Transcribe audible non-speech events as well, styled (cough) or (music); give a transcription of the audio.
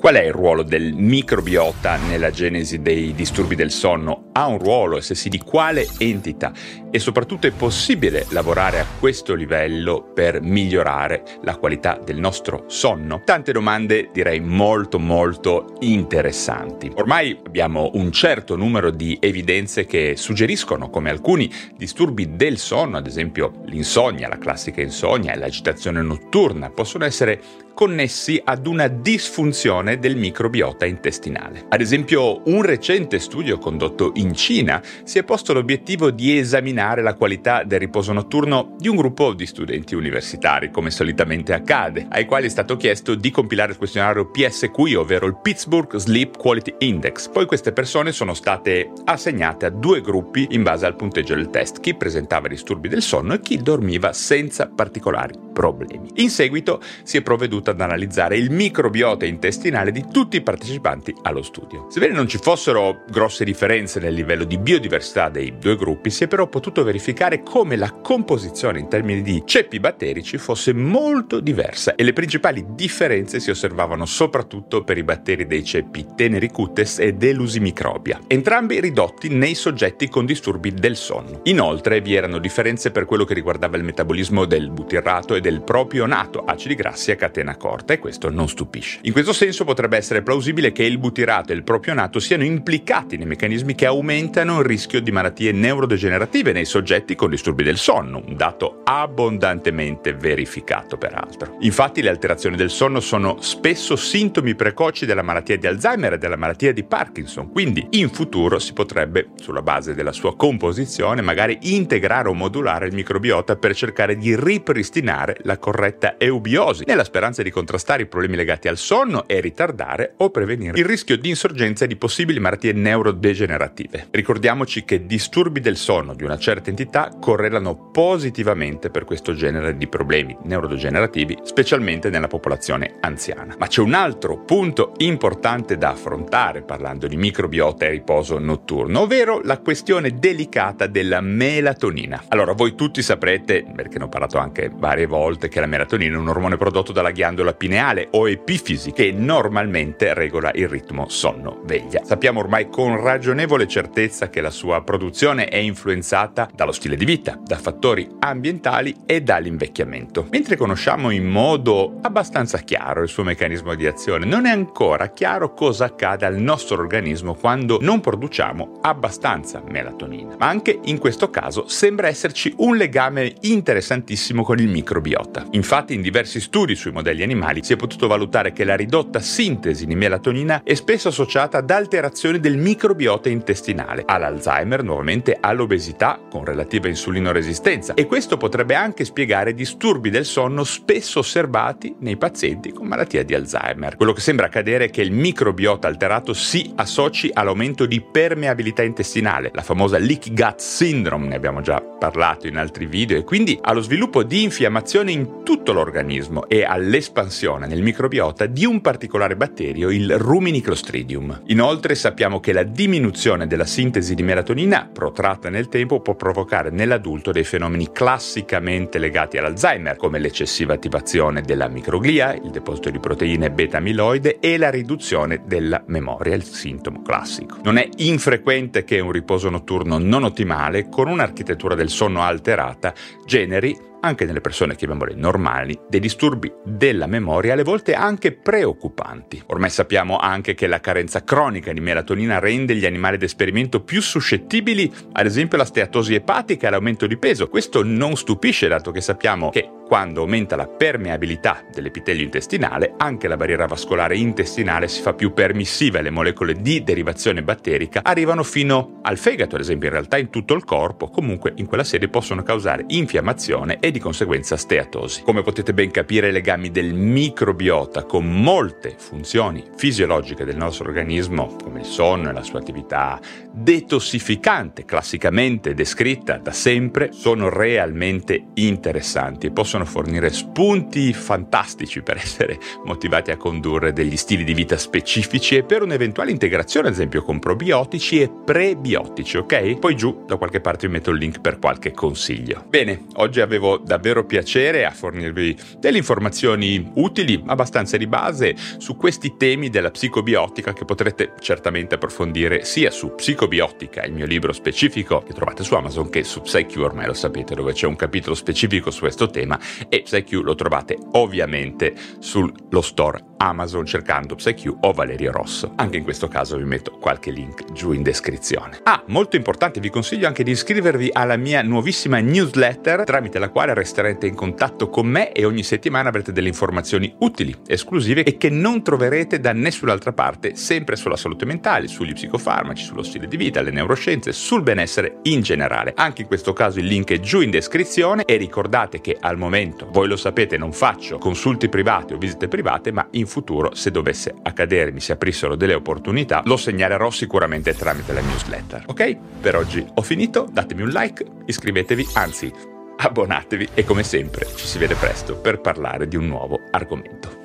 Qual è il ruolo del microbiota nella genesi dei disturbi del sonno? Ha un ruolo e se sì di quale entità? E soprattutto è possibile lavorare a questo livello per migliorare la qualità del nostro sonno? Tante domande direi molto molto interessanti. Ormai abbiamo un certo numero di evidenze che suggeriscono come alcuni disturbi del sonno, ad esempio l'insonnia, la classica insonnia e l'agitazione notturna, possono essere connessi ad una disfunzione del microbiota intestinale. Ad esempio, un recente studio condotto in Cina si è posto l'obiettivo di esaminare la qualità del riposo notturno di un gruppo di studenti universitari, come solitamente accade, ai quali è stato chiesto di compilare il questionario PSQI, ovvero il Pittsburgh Sleep Quality Index. Poi queste persone sono state assegnate a due gruppi in base al punteggio del test, chi presentava disturbi del sonno e chi dormiva senza particolari problemi. In seguito si è ad analizzare il microbiota intestinale di tutti i partecipanti allo studio. Sebbene non ci fossero grosse differenze nel livello di biodiversità dei due gruppi, si è però potuto verificare come la composizione in termini di ceppi batterici fosse molto diversa e le principali differenze si osservavano soprattutto per i batteri dei ceppi Tenericutes e Delusimicrobia, entrambi ridotti nei soggetti con disturbi del sonno. Inoltre vi erano differenze per quello che riguardava il metabolismo del butirrato e del propionato, acidi grassi a catena corta, e questo non stupisce. In questo senso potrebbe essere plausibile che il butirato e il propionato siano implicati nei meccanismi che aumentano il rischio di malattie neurodegenerative nei soggetti con disturbi del sonno, un dato abbondantemente verificato peraltro. Infatti le alterazioni del sonno sono spesso sintomi precoci della malattia di Alzheimer e della malattia di Parkinson, quindi in futuro si potrebbe, sulla base della sua composizione, magari integrare o modulare il microbiota per cercare di ripristinare la corretta eubiosi, nella speranza di di contrastare i problemi legati al sonno e ritardare o prevenire il rischio di insorgenza di possibili malattie neurodegenerative. Ricordiamoci che disturbi del sonno di una certa entità correlano positivamente per questo genere di problemi neurodegenerativi, specialmente nella popolazione anziana. Ma c'è un altro punto importante da affrontare parlando di microbiota e riposo notturno, ovvero la questione delicata della melatonina. Allora, voi tutti saprete, perché ne ho parlato anche varie volte, che la melatonina è un ormone prodotto dalla ghiandola ghiandola pineale o epifisi che normalmente regola il ritmo sonno-veglia. Sappiamo ormai con ragionevole certezza che la sua produzione è influenzata dallo stile di vita, da fattori ambientali e dall'invecchiamento. Mentre conosciamo in modo abbastanza chiaro il suo meccanismo di azione, non è ancora chiaro cosa accade al nostro organismo quando non produciamo abbastanza melatonina. Ma anche in questo caso sembra esserci un legame interessantissimo con il microbiota. Infatti in diversi studi sui modelli animali animali si è potuto valutare che la ridotta sintesi di melatonina è spesso associata ad alterazioni del microbiota intestinale, all'Alzheimer, nuovamente all'obesità con relativa insulinoresistenza e questo potrebbe anche spiegare disturbi del sonno spesso osservati nei pazienti con malattia di Alzheimer. Quello che sembra accadere è che il microbiota alterato si associ all'aumento di permeabilità intestinale, la famosa leaky gut syndrome, ne abbiamo già parlato in altri video, e quindi allo sviluppo di infiammazione in tutto l'organismo e all'espansione espansione nel microbiota di un particolare batterio, il Rumini Clostridium. Inoltre sappiamo che la diminuzione della sintesi di melatonina protratta nel tempo può provocare nell'adulto dei fenomeni classicamente legati all'Alzheimer, come l'eccessiva attivazione della microglia, il deposito di proteine beta-amiloide e la riduzione della memoria, il sintomo classico. Non è infrequente che un riposo notturno non ottimale, con un'architettura del sonno alterata, generi anche nelle persone chiamiamole normali, dei disturbi della memoria alle volte anche preoccupanti. Ormai sappiamo anche che la carenza cronica di melatonina rende gli animali d'esperimento più suscettibili, ad esempio alla steatosi epatica e all'aumento di peso. Questo non stupisce dato che sappiamo che quando aumenta la permeabilità dell'epitelio intestinale, anche la barriera vascolare intestinale si fa più permissiva e le molecole di derivazione batterica arrivano fino al fegato, ad esempio, in realtà in tutto il corpo, comunque in quella sede possono causare infiammazione e di conseguenza steatosi. Come potete ben capire, i legami del microbiota con molte funzioni fisiologiche del nostro organismo, come il sonno e la sua attività detossificante, classicamente descritta da sempre, sono realmente interessanti e possono fornire spunti fantastici per (laughs) essere motivati a condurre degli stili di vita specifici e per un'eventuale integrazione, ad esempio, con probiotici e prebiotici, ok? Poi giù da qualche parte vi metto il link per qualche consiglio. Bene, oggi avevo davvero piacere a fornirvi delle informazioni utili, abbastanza di base, su questi temi della psicobiotica che potrete certamente approfondire sia su Psicobiotica, il mio libro specifico che trovate su Amazon, che su PsyQ, ormai lo sapete, dove c'è un capitolo specifico su questo tema, e PsyQ lo trovate ovviamente sullo store Amazon cercando PsyQ o Valerio Rosso. Anche in questo caso vi metto qualche link giù in descrizione. Ah, molto importante, vi consiglio anche di iscrivervi alla mia nuovissima newsletter tramite la quale resterete in contatto con me e ogni settimana avrete delle informazioni utili, esclusive e che non troverete da nessun'altra parte, sempre sulla salute mentale, sugli psicofarmaci, sullo stile di vita, le neuroscienze, sul benessere in generale. Anche in questo caso il link è giù in descrizione e ricordate che al momento, voi lo sapete, non faccio consulti privati o visite private, ma in futuro, se dovesse accadere, mi si aprissero delle opportunità, lo segnalerò sicuramente tramite la newsletter. Ok? Per oggi ho finito, datemi un like, iscrivetevi, anzi abbonatevi e come sempre ci si vede presto per parlare di un nuovo argomento.